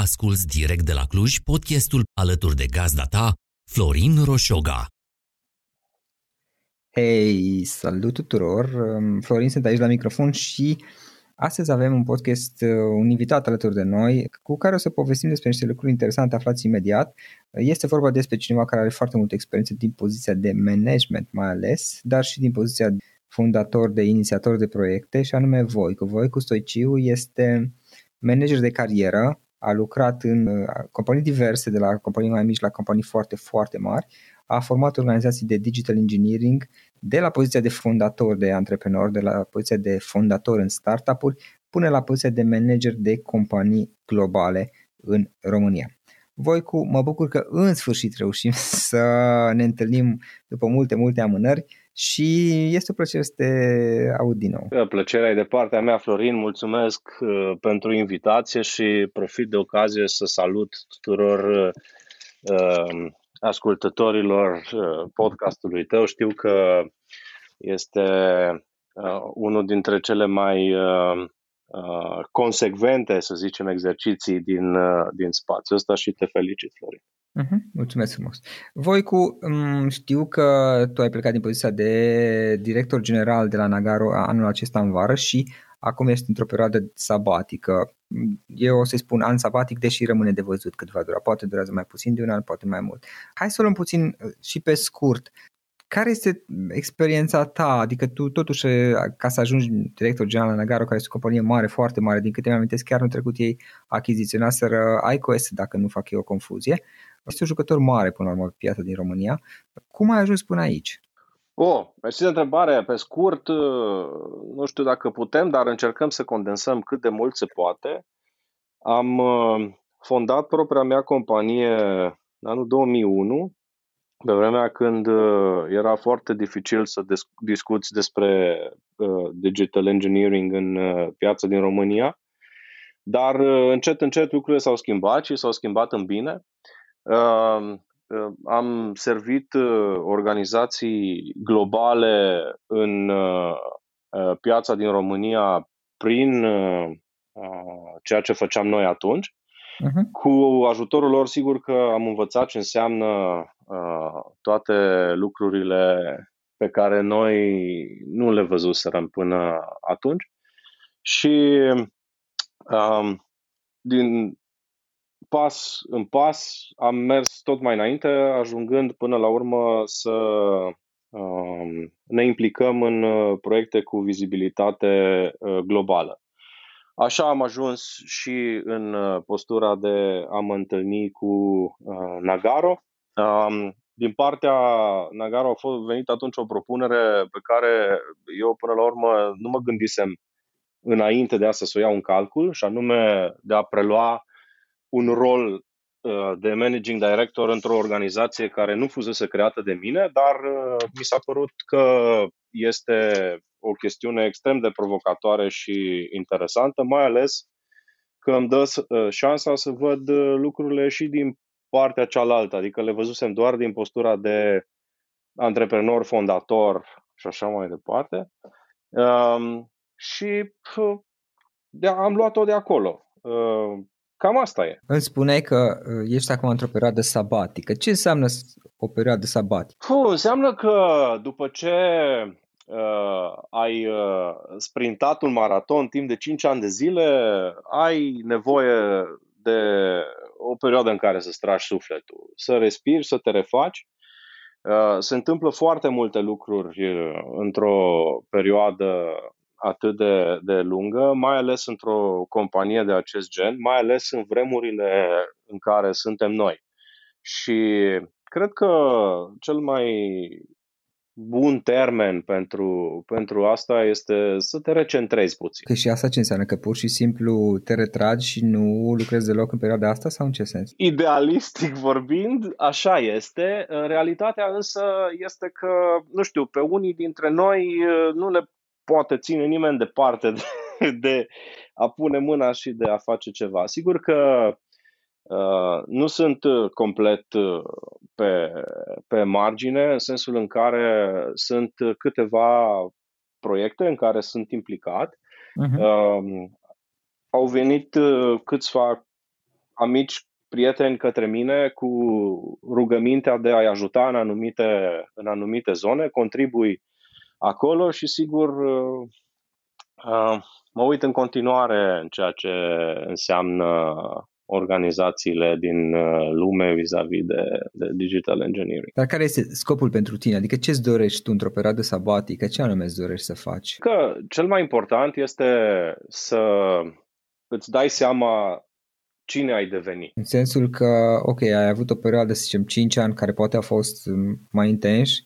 Asculți direct de la Cluj podcastul alături de gazda ta, Florin Roșoga. Hei, salut tuturor! Florin sunt aici la microfon și astăzi avem un podcast, uh, un invitat alături de noi cu care o să povestim despre niște lucruri interesante aflați imediat. Este vorba despre cineva care are foarte multă experiență din poziția de management mai ales, dar și din poziția de fondator de inițiator de proiecte și anume Voicu. Voicu Stoiciu este manager de carieră, a lucrat în uh, companii diverse, de la companii mai mici la companii foarte, foarte mari, a format organizații de digital engineering de la poziția de fondator de antreprenor, de la poziția de fondator în startup-uri, până la poziția de manager de companii globale în România. Voi cu mă bucur că în sfârșit reușim să ne întâlnim după multe, multe amânări și este o plăcere să te aud din nou. Plăcerea e de partea mea, Florin. Mulțumesc uh, pentru invitație și profit de ocazie să salut tuturor uh, ascultătorilor uh, podcastului tău. Știu că este uh, unul dintre cele mai uh, consecvente, să zicem, exerciții din, din spațiul ăsta și te felicit, Florin. Uh-huh, mulțumesc frumos. Voi cu um, știu că tu ai plecat din poziția de director general de la Nagaro anul acesta în vară și acum ești într-o perioadă sabatică. Eu o să-i spun an sabatic, deși rămâne de văzut cât va dura. Poate durează mai puțin de un an, poate mai mult. Hai să o luăm puțin uh, și pe scurt. Care este experiența ta? Adică tu totuși, ca să ajungi director general la Nagaro, care este o companie mare, foarte mare, din câte mi amintesc, chiar în trecut ei achiziționaseră ICOS, dacă nu fac eu o confuzie. Este un jucător mare până la urmă pe piața din România. Cum ai ajuns până aici? Oh, mersi de întrebare. Pe scurt, uh, nu știu dacă putem, dar încercăm să condensăm cât de mult se poate. Am uh, fondat propria mea companie în anul 2001, pe vremea când uh, era foarte dificil să discuți despre digital engineering în piața din România, dar încet, încet lucrurile s-au schimbat și s-au schimbat în bine. Am servit uh, organizații globale în uh, uh, piața din România prin ceea ce făceam noi atunci. Uh-huh. Cu ajutorul lor, sigur că am învățat ce înseamnă toate lucrurile pe care noi nu le văzuserăm până atunci. Și um, din pas în pas am mers tot mai înainte, ajungând până la urmă să um, ne implicăm în uh, proiecte cu vizibilitate uh, globală. Așa am ajuns și în uh, postura de a mă întâlni cu Nagaro. Um, din partea Nagaro a fost venit atunci o propunere pe care eu până la urmă nu mă gândisem înainte de asta să o iau în calcul, și anume de a prelua un rol uh, de managing director într-o organizație care nu fusese creată de mine, dar uh, mi s-a părut că este o chestiune extrem de provocatoare și interesantă, mai ales că îmi dă uh, șansa să văd lucrurile și din partea cealaltă, adică le văzusem doar din postura de antreprenor, fondator și așa mai departe. Um, și de, am luat-o de acolo. Uh, cam asta e. Îmi spuneai că uh, ești acum într-o perioadă sabatică. Ce înseamnă o perioadă sabatică? Puh, înseamnă că după ce uh, ai uh, sprintat un maraton timp de 5 ani de zile, ai nevoie de o perioadă în care să-ți tragi sufletul, să respiri, să te refaci. Uh, se întâmplă foarte multe lucruri uh, într-o perioadă atât de, de lungă, mai ales într-o companie de acest gen, mai ales în vremurile în care suntem noi. Și cred că cel mai bun termen pentru, pentru asta este să te recentrezi puțin. Că și asta ce înseamnă? Că pur și simplu te retragi și nu lucrezi deloc în perioada asta sau în ce sens? Idealistic vorbind, așa este. Realitatea însă este că, nu știu, pe unii dintre noi nu le poate ține nimeni departe de, de a pune mâna și de a face ceva. Sigur că uh, nu sunt uh, complet uh, pe, pe margine, în sensul în care sunt câteva proiecte în care sunt implicat. Uh-huh. Uh, au venit uh, câțiva amici, prieteni către mine cu rugămintea de a-i ajuta în anumite, în anumite zone, contribui acolo și sigur uh, uh, mă uit în continuare în ceea ce înseamnă organizațiile din uh, lume vis-a-vis de, de digital engineering. Dar care este scopul pentru tine? Adică ce îți dorești tu într-o perioadă sabatică? Ce anume îți dorești să faci? Că cel mai important este să îți dai seama cine ai devenit. În sensul că, ok, ai avut o perioadă, să zicem, 5 ani care poate a fost mai intenși,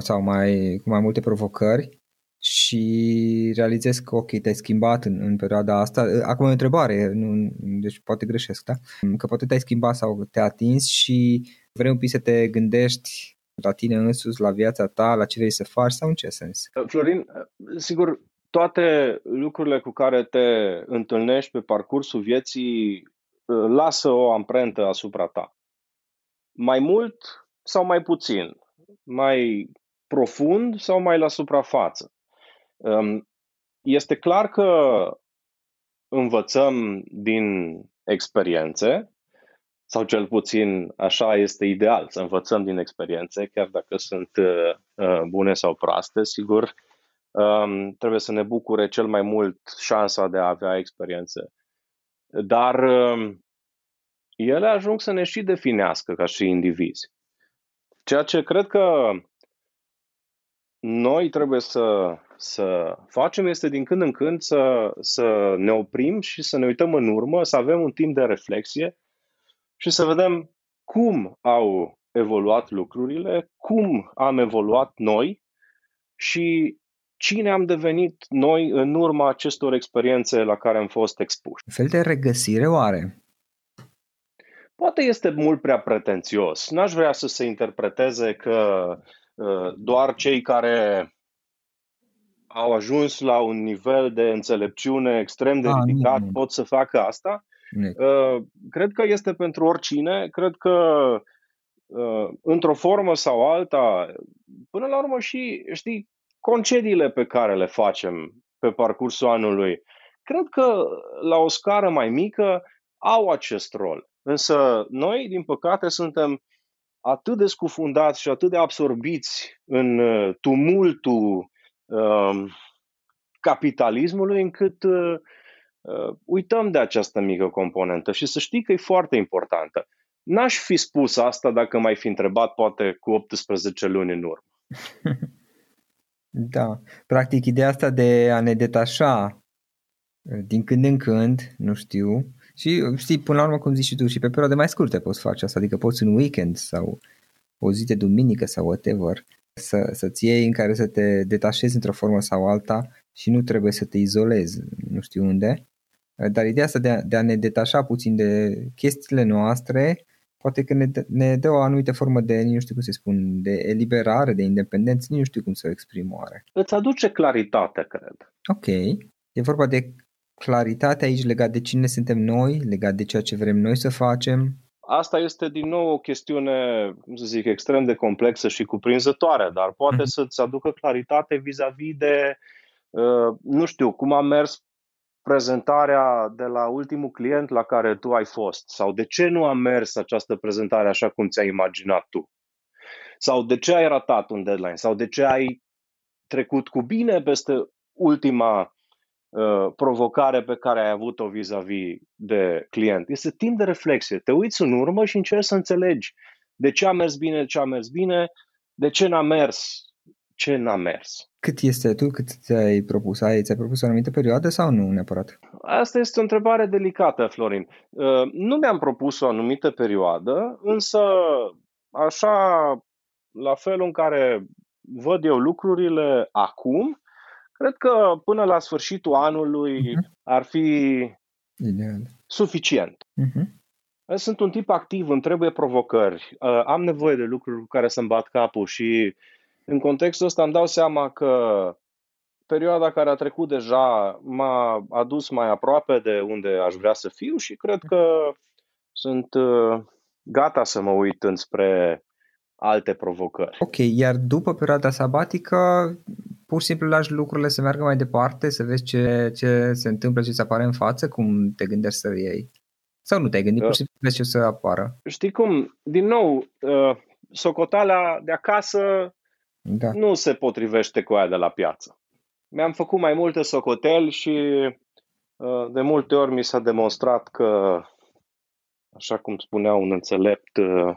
sau mai, cu mai multe provocări și realizezi că ok, te-ai schimbat în, în perioada asta. Acum e o întrebare, nu, deci poate greșesc, da? Că poate te-ai schimbat sau te-ai atins și vrei un pic să te gândești la tine însuți, la viața ta, la ce vrei să faci sau în ce sens? Florin, sigur, toate lucrurile cu care te întâlnești pe parcursul vieții lasă o amprentă asupra ta. Mai mult sau mai puțin, mai profund sau mai la suprafață. Um, este clar că învățăm din experiențe, sau cel puțin așa este ideal, să învățăm din experiențe, chiar dacă sunt uh, uh, bune sau proaste, sigur, um, trebuie să ne bucure cel mai mult șansa de a avea experiențe. Dar um, ele ajung să ne și definească ca și indivizi. Ceea ce cred că noi trebuie să, să facem este din când în când să, să ne oprim și să ne uităm în urmă, să avem un timp de reflexie și să vedem cum au evoluat lucrurile, cum am evoluat noi și cine am devenit noi în urma acestor experiențe la care am fost expuși. Un fel de regăsire oare? Poate este mult prea pretențios. N-aș vrea să se interpreteze că uh, doar cei care au ajuns la un nivel de înțelepciune extrem de A, ah, ridicat nu, nu. pot să facă asta. Uh, cred că este pentru oricine. Cred că uh, într-o formă sau alta, până la urmă și, știi, concediile pe care le facem pe parcursul anului, cred că la o scară mai mică au acest rol. Însă noi, din păcate, suntem atât de scufundați și atât de absorbiți în uh, tumultul uh, capitalismului încât uh, uh, uităm de această mică componentă și să știi că e foarte importantă. N-aș fi spus asta dacă m-ai fi întrebat poate cu 18 luni în urmă. Da, practic ideea asta de a ne detașa uh, din când în când, nu știu, și știi, până la urmă, cum zici și tu, și pe perioade mai scurte poți face asta, adică poți în weekend sau o zi de duminică sau whatever, să, să-ți iei în care să te detașezi într-o formă sau alta și nu trebuie să te izolezi, nu știu unde. Dar ideea asta de a, de a ne detașa puțin de chestiile noastre, poate că ne, ne dă o anumită formă de, nu știu cum se spun, de eliberare, de independență, nu știu cum să o exprim oare. Îți aduce claritate, cred. Ok. E vorba de claritate aici legat de cine suntem noi, legat de ceea ce vrem noi să facem. asta este din nou o chestiune, cum să zic, extrem de complexă și cuprinzătoare, dar poate mm-hmm. să-ți aducă claritate vis-a-vis de, uh, nu știu, cum a mers prezentarea de la ultimul client la care tu ai fost sau de ce nu a mers această prezentare așa cum ți-ai imaginat tu sau de ce ai ratat un deadline sau de ce ai trecut cu bine peste ultima uh, provocare pe care ai avut-o vis-a-vis de client. Este timp de reflexie. Te uiți în urmă și încerci să înțelegi de ce a mers bine, de ce a mers bine, de ce n-a mers, ce n-a mers. Cât este tu? Cât ți-ai propus? Ai, ți-ai propus o anumită perioadă sau nu neapărat? Asta este o întrebare delicată, Florin. Uh, nu mi-am propus o anumită perioadă, însă așa, la felul în care văd eu lucrurile acum, cred că până la sfârșitul anului uh-huh. ar fi Ideal. suficient. Uh-huh. Sunt un tip activ, îmi trebuie provocări, uh, am nevoie de lucruri cu care să-mi bat capul și în contextul ăsta îmi dau seama că perioada care a trecut deja m-a adus mai aproape de unde aș vrea să fiu și cred că sunt uh, gata să mă uit înspre alte provocări. Ok, iar după perioada sabatică, pur și simplu lași lucrurile să meargă mai departe, să vezi ce, ce se întâmplă, ce se apare în față, cum te gândești să iei? Sau nu te-ai gândit, pur și simplu vezi ce o să apară? Știi cum, din nou, uh, socoteala de acasă da. nu se potrivește cu aia de la piață. Mi-am făcut mai multe socoteli și uh, de multe ori mi s-a demonstrat că, așa cum spunea un înțelept, uh,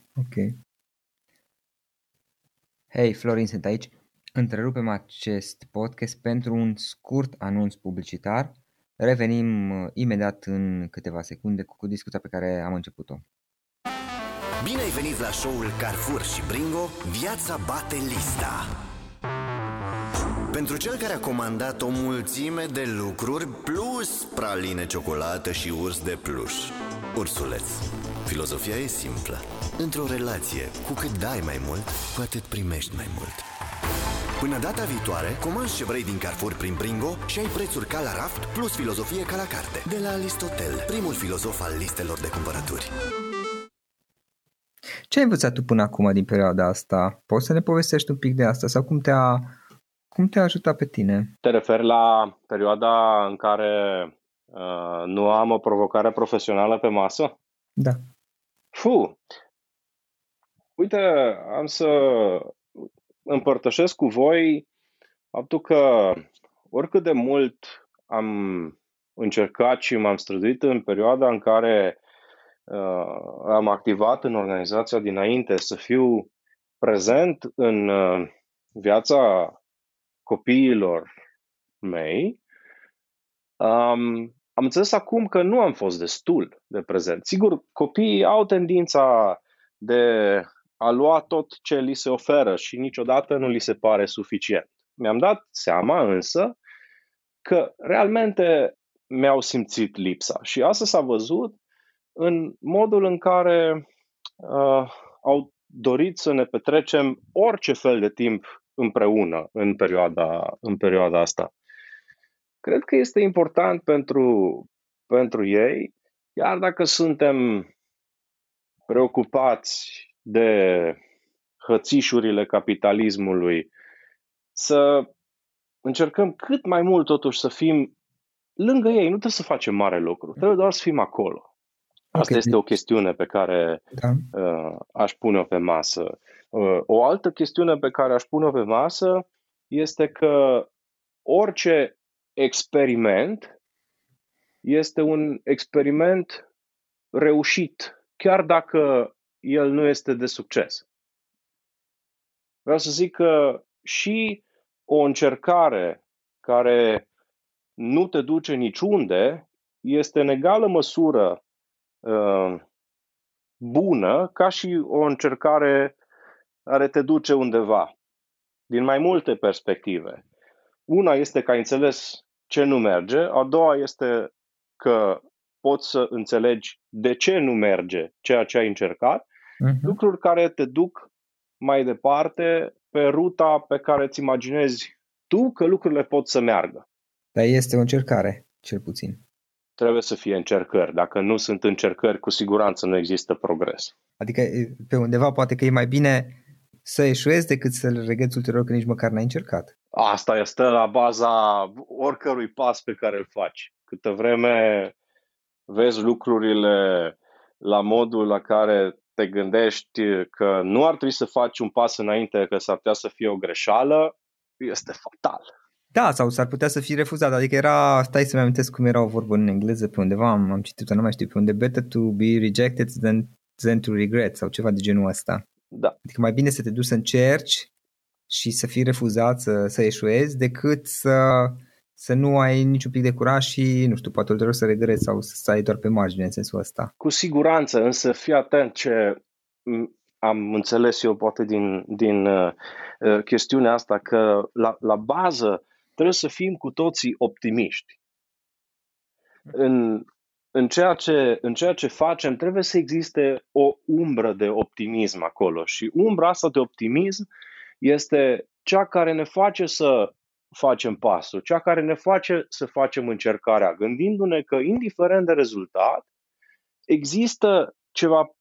Ok. Hei, Florin sunt aici. Întrerupem acest podcast pentru un scurt anunț publicitar. Revenim uh, imediat în câteva secunde cu discuția pe care am început-o. Bine ai venit la show-ul Carrefour și Bringo, viața bate lista. Pentru cel care a comandat o mulțime de lucruri plus praline ciocolată și urs de pluș. Ursuleț. Filozofia e simplă. Într-o relație, cu cât dai mai mult, cu atât primești mai mult. Până data viitoare, comanzi ce vrei din Carrefour prin Bringo și ai prețuri ca la raft plus filozofie ca la carte. De la Aristotel, primul filozof al listelor de cumpărături. Ce ai învățat tu până acum din perioada asta? Poți să ne povestești un pic de asta sau cum te-a, cum te-a ajutat pe tine? Te referi la perioada în care uh, nu am o provocare profesională pe masă? Da. Fu, Uite, am să împărtășesc cu voi faptul că oricât de mult am încercat și m-am străduit în perioada în care uh, am activat în organizația dinainte să fiu prezent în uh, viața copiilor mei, um, am înțeles acum că nu am fost destul de prezent. Sigur, copiii au tendința de a lua tot ce li se oferă și niciodată nu li se pare suficient. Mi-am dat seama însă că realmente mi-au simțit lipsa și asta s-a văzut în modul în care uh, au dorit să ne petrecem orice fel de timp împreună în perioada, în perioada asta. Cred că este important pentru, pentru ei, chiar dacă suntem preocupați de hățișurile capitalismului, să încercăm cât mai mult totuși să fim lângă ei. Nu trebuie să facem mare lucru, trebuie doar să fim acolo. Asta okay. este o chestiune pe care da. uh, aș pune-o pe masă. Uh, o altă chestiune pe care aș pune-o pe masă este că orice experiment este un experiment reușit, chiar dacă el nu este de succes. Vreau să zic că și o încercare care nu te duce niciunde este în egală măsură uh, bună ca și o încercare care te duce undeva, din mai multe perspective. Una este că ai înțeles ce nu merge, a doua este că poți să înțelegi de ce nu merge ceea ce ai încercat, uh-huh. lucruri care te duc mai departe pe ruta pe care îți imaginezi tu că lucrurile pot să meargă. Dar este o încercare, cel puțin. Trebuie să fie încercări. Dacă nu sunt încercări, cu siguranță nu există progres. Adică pe undeva poate că e mai bine să eșuezi decât să-l regreți ulterior că nici măcar n-ai încercat. Asta este la baza oricărui pas pe care îl faci. Câtă vreme vezi lucrurile la modul la care te gândești că nu ar trebui să faci un pas înainte, că s-ar putea să fie o greșeală, este fatal. Da, sau s-ar putea să fie refuzat. Adică era, stai să-mi amintesc cum era o vorbă în engleză pe undeva, am, am citit-o, nu mai știu pe unde, better to be rejected than, than to regret sau ceva de genul ăsta. Da. Adică mai bine să te duci să încerci și să fii refuzat, să, să eșuezi, decât să, să nu ai niciun pic de curaj și, nu știu, poate ulterior să regreți sau să stai doar pe margine în sensul ăsta. Cu siguranță, însă fii atent ce am înțeles eu poate din, din uh, uh, chestiunea asta, că la, la bază trebuie să fim cu toții optimiști. În, în, ceea ce, în ceea ce facem trebuie să existe o umbră de optimism acolo și umbra asta de optimism este cea care ne face să facem pasul, cea care ne face să facem încercarea, gândindu-ne că, indiferent de rezultat, există ceva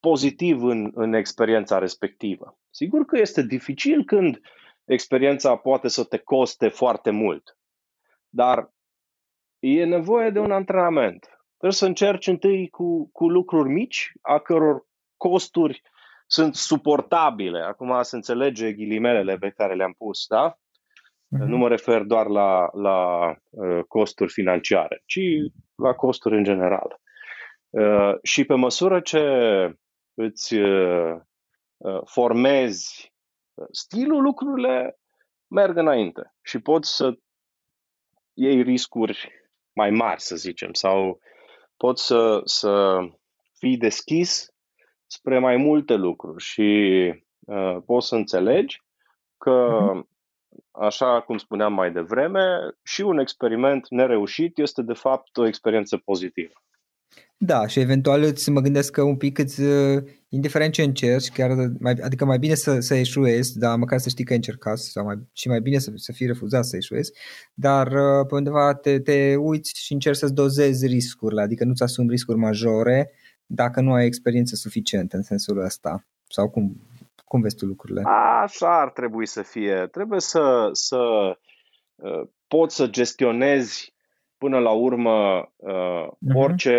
pozitiv în, în experiența respectivă. Sigur că este dificil când experiența poate să te coste foarte mult, dar e nevoie de un antrenament. Trebuie să încerci întâi cu, cu lucruri mici, a căror costuri sunt suportabile. Acum se înțelege ghilimelele pe care le-am pus, da? Uh-huh. Nu mă refer doar la, la uh, costuri financiare, ci la costuri în general. Uh, și pe măsură ce îți uh, uh, formezi stilul, lucrurile merg înainte și poți să iei riscuri mai mari, să zicem, sau poți să, să fii deschis spre mai multe lucruri și uh, poți să înțelegi că, mhm. așa cum spuneam mai devreme, și un experiment nereușit este de fapt o experiență pozitivă. Da, și eventual îți mă gândesc că un pic îți, uh, indiferent ce încerci, chiar mai, adică mai bine să, să eșuezi, dar măcar să știi că ai încercat sau mai, și mai bine să, să fii refuzat să eșuezi, dar uh, pe undeva te, te uiți și încerci să-ți dozezi riscurile, adică nu-ți asumi riscuri majore dacă nu ai experiență suficientă în sensul ăsta. Sau cum, cum vezi tu lucrurile? Așa ar trebui să fie. Trebuie să, să uh, poți să gestionezi până la urmă uh, uh-huh. orice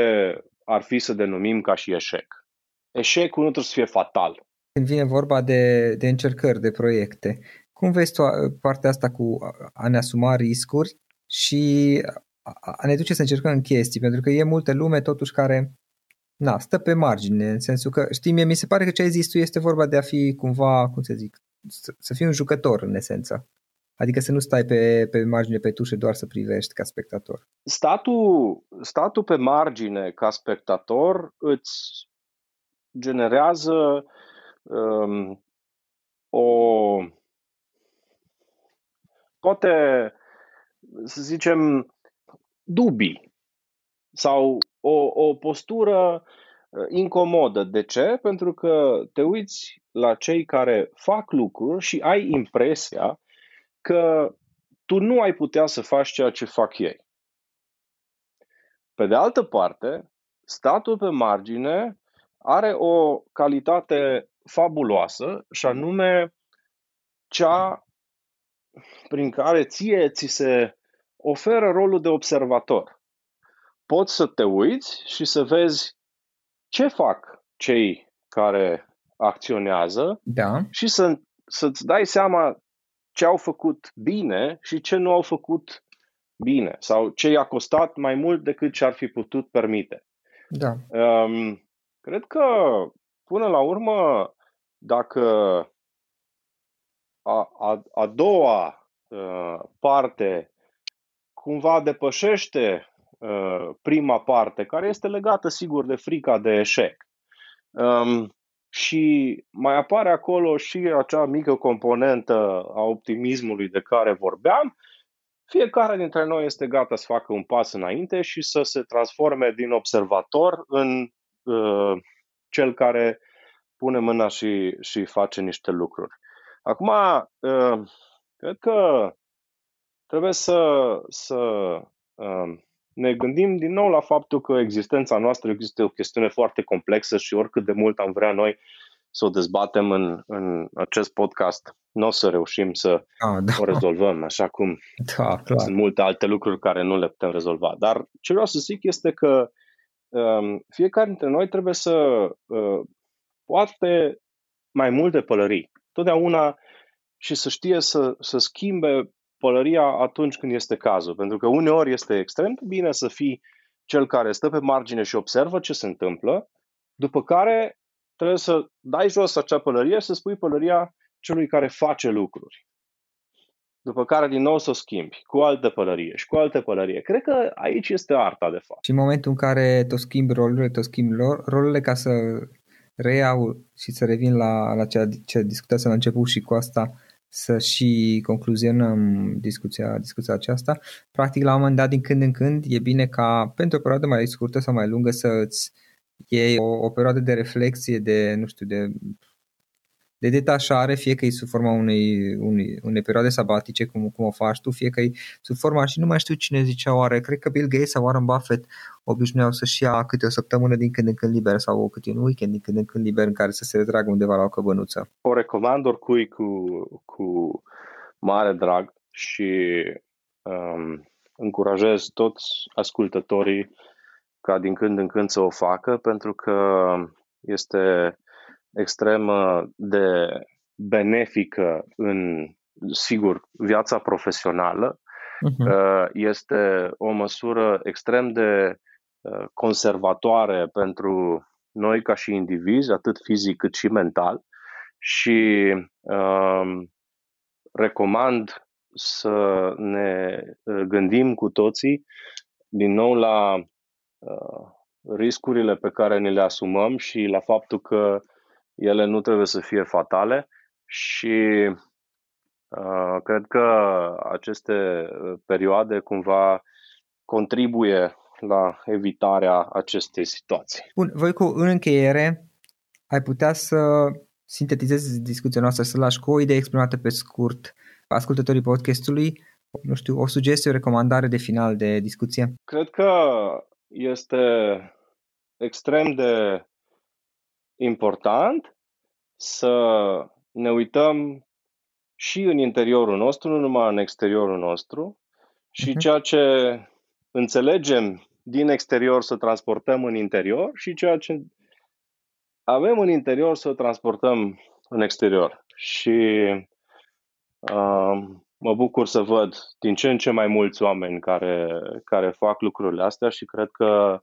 ar fi să denumim ca și eșec. Eșecul nu trebuie să fie fatal. Când vine vorba de, de încercări, de proiecte, cum vezi tu partea asta cu a ne asuma riscuri și a ne duce să încercăm în chestii? Pentru că e multe lume totuși care na, stă pe margine, în sensul că, știi, mie mi se pare că ce ai zis tu este vorba de a fi cumva, cum să zic, să, să fii un jucător în esență. Adică să nu stai pe, pe margine pe tușe doar să privești ca spectator. Statul, statul pe margine ca spectator îți generează um, o poate să zicem dubii sau o, o postură uh, incomodă. De ce? Pentru că te uiți la cei care fac lucruri și ai impresia că tu nu ai putea să faci ceea ce fac ei. Pe de altă parte, statul pe margine are o calitate fabuloasă și anume cea prin care ție ți se oferă rolul de observator. Poți să te uiți și să vezi ce fac cei care acționează da. și să, să-ți dai seama ce au făcut bine și ce nu au făcut bine sau ce i-a costat mai mult decât ce ar fi putut permite. Da. Um, cred că, până la urmă, dacă a, a, a doua uh, parte cumva depășește uh, prima parte, care este legată, sigur, de frica de eșec, Um, și mai apare acolo și acea mică componentă a optimismului de care vorbeam. Fiecare dintre noi este gata să facă un pas înainte și să se transforme din observator în uh, cel care pune mâna și, și face niște lucruri. Acum, uh, cred că trebuie să, să uh, ne gândim din nou la faptul că existența noastră este o chestiune foarte complexă și oricât de mult am vrea noi să o dezbatem în, în acest podcast, nu o să reușim să ah, da. o rezolvăm, așa cum da, clar. sunt multe alte lucruri care nu le putem rezolva. Dar ce vreau să zic este că um, fiecare dintre noi trebuie să uh, poate mai multe pălării. Totdeauna și să știe să, să schimbe pălăria atunci când este cazul. Pentru că uneori este extrem de bine să fii cel care stă pe margine și observă ce se întâmplă, după care trebuie să dai jos acea pălărie și să spui pălăria celui care face lucruri. După care din nou să o schimbi cu altă pălărie și cu altă pălărie. Cred că aici este arta, de fapt. Și în momentul în care te schimbi rolurile, te schimbi rolurile ca să reiau și să revin la, la ceea ce discutați la început și cu asta să și concluzionăm discuția, discuția aceasta. Practic, la un moment dat, din când în când, e bine ca pentru o perioadă mai scurtă sau mai lungă să îți iei o, o perioadă de reflexie, de, nu știu, de de detașare, fie că e sub forma unei, unei, unei perioade sabatice, cum, cum o faci tu, fie că e sub forma, și nu mai știu cine zicea oare, cred că Bill Gates sau Warren Buffett obișnuiau să-și ia câte o săptămână din când în când liber sau câte un weekend din când în când liber în care să se retragă undeva la o căbănuță. O recomand oricui cu, cu mare drag și um, încurajez toți ascultătorii ca din când în când să o facă pentru că este extrem de benefică în, sigur, viața profesională. Uh-huh. Este o măsură extrem de uh, conservatoare pentru noi ca și indivizi, atât fizic cât și mental. Și uh, recomand să ne uh, gândim cu toții din nou la uh, riscurile pe care ne le asumăm și la faptul că ele nu trebuie să fie fatale și uh, cred că aceste uh, perioade cumva contribuie la evitarea acestei situații. Bun, voi cu în încheiere ai putea să sintetizezi discuția noastră, să lași cu o idee exprimată pe scurt ascultătorii podcastului, nu știu, o sugestie, o recomandare de final de discuție? Cred că este extrem de important să ne uităm și în interiorul nostru, nu numai în exteriorul nostru, și uh-huh. ceea ce înțelegem din exterior să transportăm în interior și ceea ce avem în interior să transportăm în exterior. Și uh, mă bucur să văd din ce în ce mai mulți oameni care, care fac lucrurile astea și cred că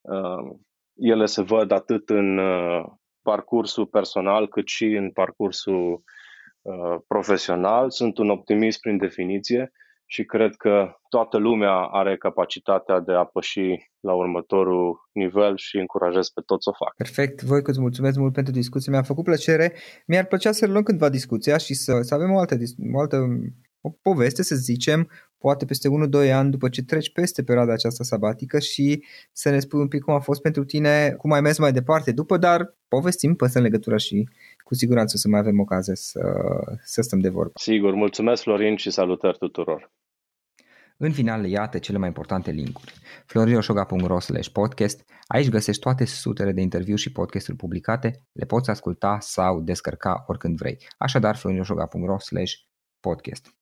uh, ele se văd atât în uh, parcursul personal cât și în parcursul uh, profesional. Sunt un optimist prin definiție și cred că toată lumea are capacitatea de a păși la următorul nivel și încurajez pe toți să o facă. Perfect, voi îți mulțumesc mult pentru discuție, mi-a făcut plăcere. Mi-ar plăcea să luăm cândva discuția și să, să avem o altă, o altă o poveste, să zicem, poate peste 1-2 ani după ce treci peste perioada aceasta sabatică și să ne spui un pic cum a fost pentru tine, cum ai mers mai departe după, dar povestim, păstrăm legătura și cu siguranță să mai avem ocazie să, să stăm de vorbă. Sigur, mulțumesc Florin și salutări tuturor! În final, iată cele mai importante linkuri. florinroșoga.ro podcast. Aici găsești toate sutele de interviuri și podcasturi publicate, le poți asculta sau descărca oricând vrei. Așadar, florinroșoga.ro podcast.